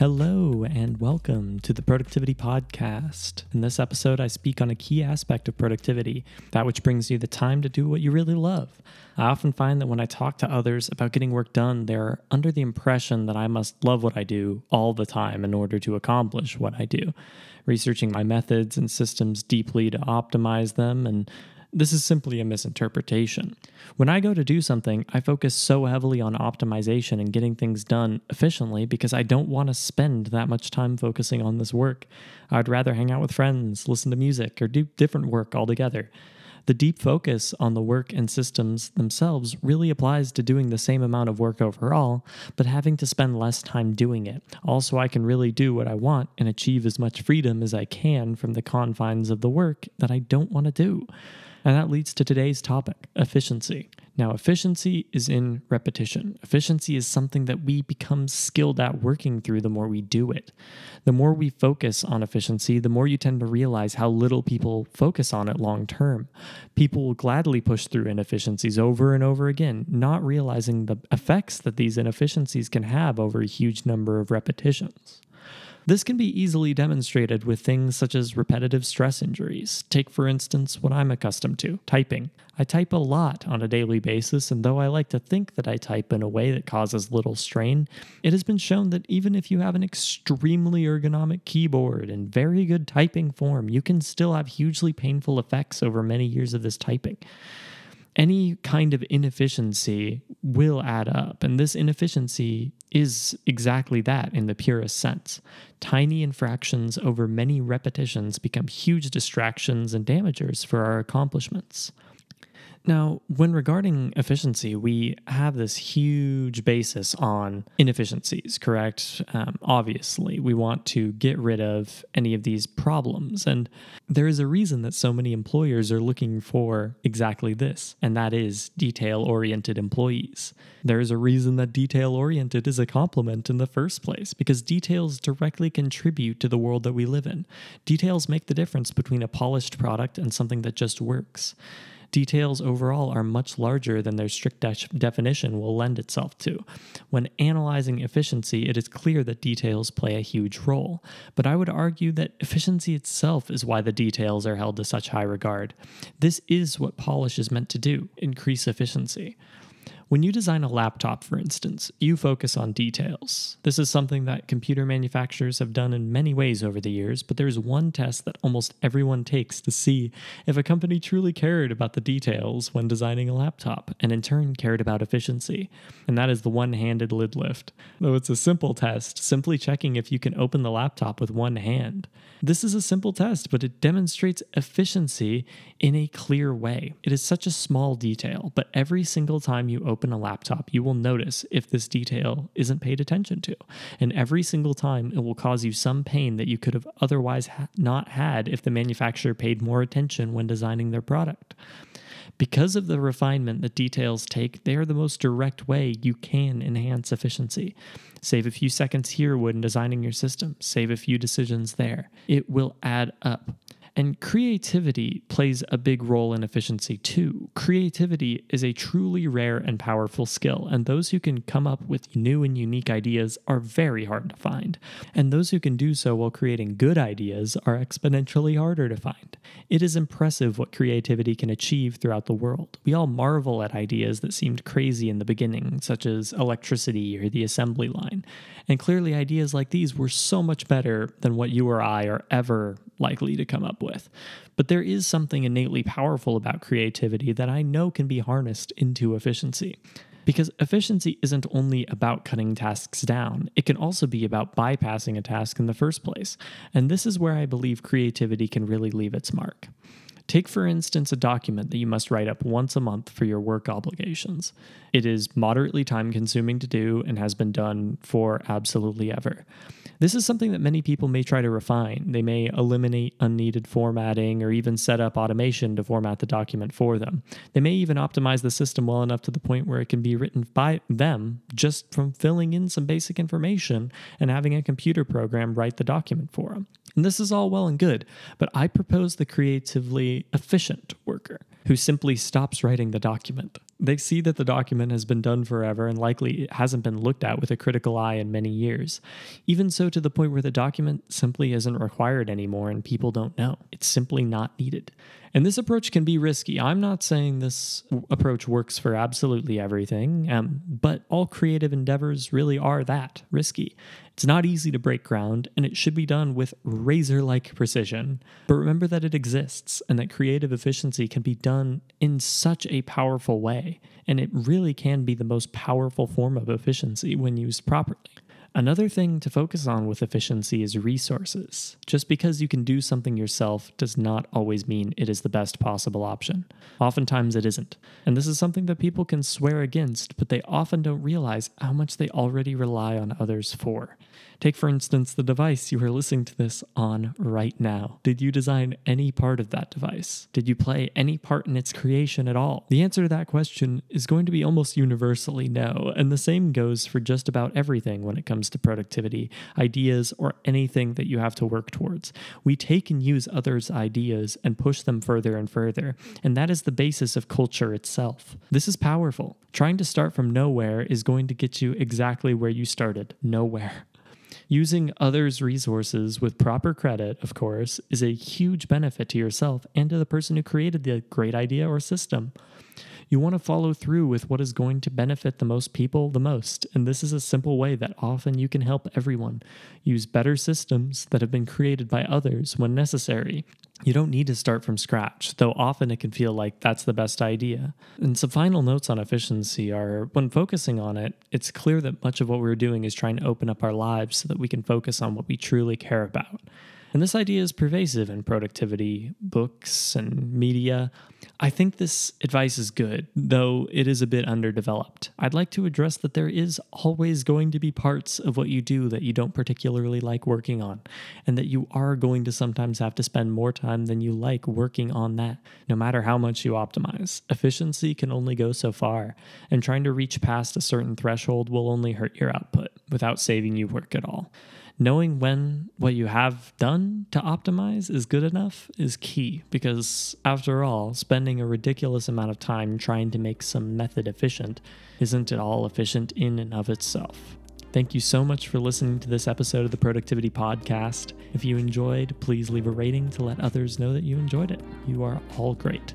Hello, and welcome to the Productivity Podcast. In this episode, I speak on a key aspect of productivity that which brings you the time to do what you really love. I often find that when I talk to others about getting work done, they're under the impression that I must love what I do all the time in order to accomplish what I do. Researching my methods and systems deeply to optimize them and this is simply a misinterpretation. When I go to do something, I focus so heavily on optimization and getting things done efficiently because I don't want to spend that much time focusing on this work. I'd rather hang out with friends, listen to music, or do different work altogether. The deep focus on the work and systems themselves really applies to doing the same amount of work overall, but having to spend less time doing it. Also, I can really do what I want and achieve as much freedom as I can from the confines of the work that I don't want to do. And that leads to today's topic efficiency. Now, efficiency is in repetition. Efficiency is something that we become skilled at working through the more we do it. The more we focus on efficiency, the more you tend to realize how little people focus on it long term. People will gladly push through inefficiencies over and over again, not realizing the effects that these inefficiencies can have over a huge number of repetitions. This can be easily demonstrated with things such as repetitive stress injuries. Take, for instance, what I'm accustomed to typing. I type a lot on a daily basis, and though I like to think that I type in a way that causes little strain, it has been shown that even if you have an extremely ergonomic keyboard and very good typing form, you can still have hugely painful effects over many years of this typing any kind of inefficiency will add up. And this inefficiency is exactly that in the purest sense. Tiny infractions over many repetitions become huge distractions and damagers for our accomplishments. Now, when regarding efficiency, we have this huge basis on inefficiencies, correct? Um, obviously, we want to get rid of any of these problems. And there is a reason that so many employers are looking for exactly this, and that is detail oriented employees. There is a reason that detail oriented is a compliment in the first place, because details directly contribute to the world that we live in. Details make the difference between a polished product and something that just works details overall are much larger than their strict de- definition will lend itself to. When analyzing efficiency, it is clear that details play a huge role, but I would argue that efficiency itself is why the details are held to such high regard. This is what polish is meant to do increase efficiency. When you design a laptop, for instance, you focus on details. This is something that computer manufacturers have done in many ways over the years, but there's one test that almost everyone takes to see if a company truly cared about the details when designing a laptop, and in turn cared about efficiency. And that is the one handed lid lift. Though it's a simple test, simply checking if you can open the laptop with one hand. This is a simple test, but it demonstrates efficiency in a clear way. It is such a small detail, but every single time you open open a laptop, you will notice if this detail isn't paid attention to. And every single time, it will cause you some pain that you could have otherwise ha- not had if the manufacturer paid more attention when designing their product. Because of the refinement that details take, they are the most direct way you can enhance efficiency. Save a few seconds here when designing your system, save a few decisions there. It will add up. And creativity plays a big role in efficiency too. Creativity is a truly rare and powerful skill, and those who can come up with new and unique ideas are very hard to find. And those who can do so while creating good ideas are exponentially harder to find. It is impressive what creativity can achieve throughout the world. We all marvel at ideas that seemed crazy in the beginning, such as electricity or the assembly line. And clearly, ideas like these were so much better than what you or I are ever likely to come up with. But there is something innately powerful about creativity that I know can be harnessed into efficiency. Because efficiency isn't only about cutting tasks down, it can also be about bypassing a task in the first place. And this is where I believe creativity can really leave its mark. Take, for instance, a document that you must write up once a month for your work obligations. It is moderately time consuming to do and has been done for absolutely ever. This is something that many people may try to refine. They may eliminate unneeded formatting or even set up automation to format the document for them. They may even optimize the system well enough to the point where it can be written by them just from filling in some basic information and having a computer program write the document for them. And this is all well and good, but I propose the creatively efficient worker who simply stops writing the document They see that the document has been done forever and likely hasn't been looked at with a critical eye in many years. Even so, to the point where the document simply isn't required anymore and people don't know. It's simply not needed. And this approach can be risky. I'm not saying this approach works for absolutely everything, um, but all creative endeavors really are that risky. It's not easy to break ground, and it should be done with razor like precision. But remember that it exists and that creative efficiency can be done in such a powerful way, and it really can be the most powerful form of efficiency when used properly. Another thing to focus on with efficiency is resources. Just because you can do something yourself does not always mean it is the best possible option. Oftentimes it isn't. And this is something that people can swear against, but they often don't realize how much they already rely on others for. Take, for instance, the device you are listening to this on right now. Did you design any part of that device? Did you play any part in its creation at all? The answer to that question is going to be almost universally no, and the same goes for just about everything when it comes to productivity, ideas, or anything that you have to work towards. We take and use others' ideas and push them further and further, and that is the basis of culture itself. This is powerful. Trying to start from nowhere is going to get you exactly where you started nowhere. Using others' resources with proper credit, of course, is a huge benefit to yourself and to the person who created the great idea or system. You want to follow through with what is going to benefit the most people the most, and this is a simple way that often you can help everyone. Use better systems that have been created by others when necessary. You don't need to start from scratch, though often it can feel like that's the best idea. And some final notes on efficiency are when focusing on it, it's clear that much of what we're doing is trying to open up our lives so that we can focus on what we truly care about. And this idea is pervasive in productivity, books, and media. I think this advice is good, though it is a bit underdeveloped. I'd like to address that there is always going to be parts of what you do that you don't particularly like working on, and that you are going to sometimes have to spend more time than you like working on that, no matter how much you optimize. Efficiency can only go so far, and trying to reach past a certain threshold will only hurt your output without saving you work at all knowing when what you have done to optimize is good enough is key because, after all, spending a ridiculous amount of time trying to make some method efficient isn't at all efficient in and of itself. Thank you so much for listening to this episode of the Productivity Podcast. If you enjoyed, please leave a rating to let others know that you enjoyed it. You are all great.